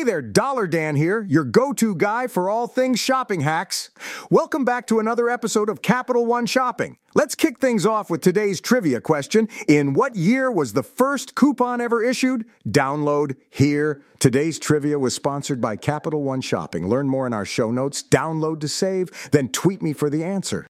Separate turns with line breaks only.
Hey there, Dollar Dan here, your go to guy for all things shopping hacks. Welcome back to another episode of Capital One Shopping. Let's kick things off with today's trivia question. In what year was the first coupon ever issued? Download here. Today's trivia was sponsored by Capital One Shopping. Learn more in our show notes, download to save, then tweet me for the answer.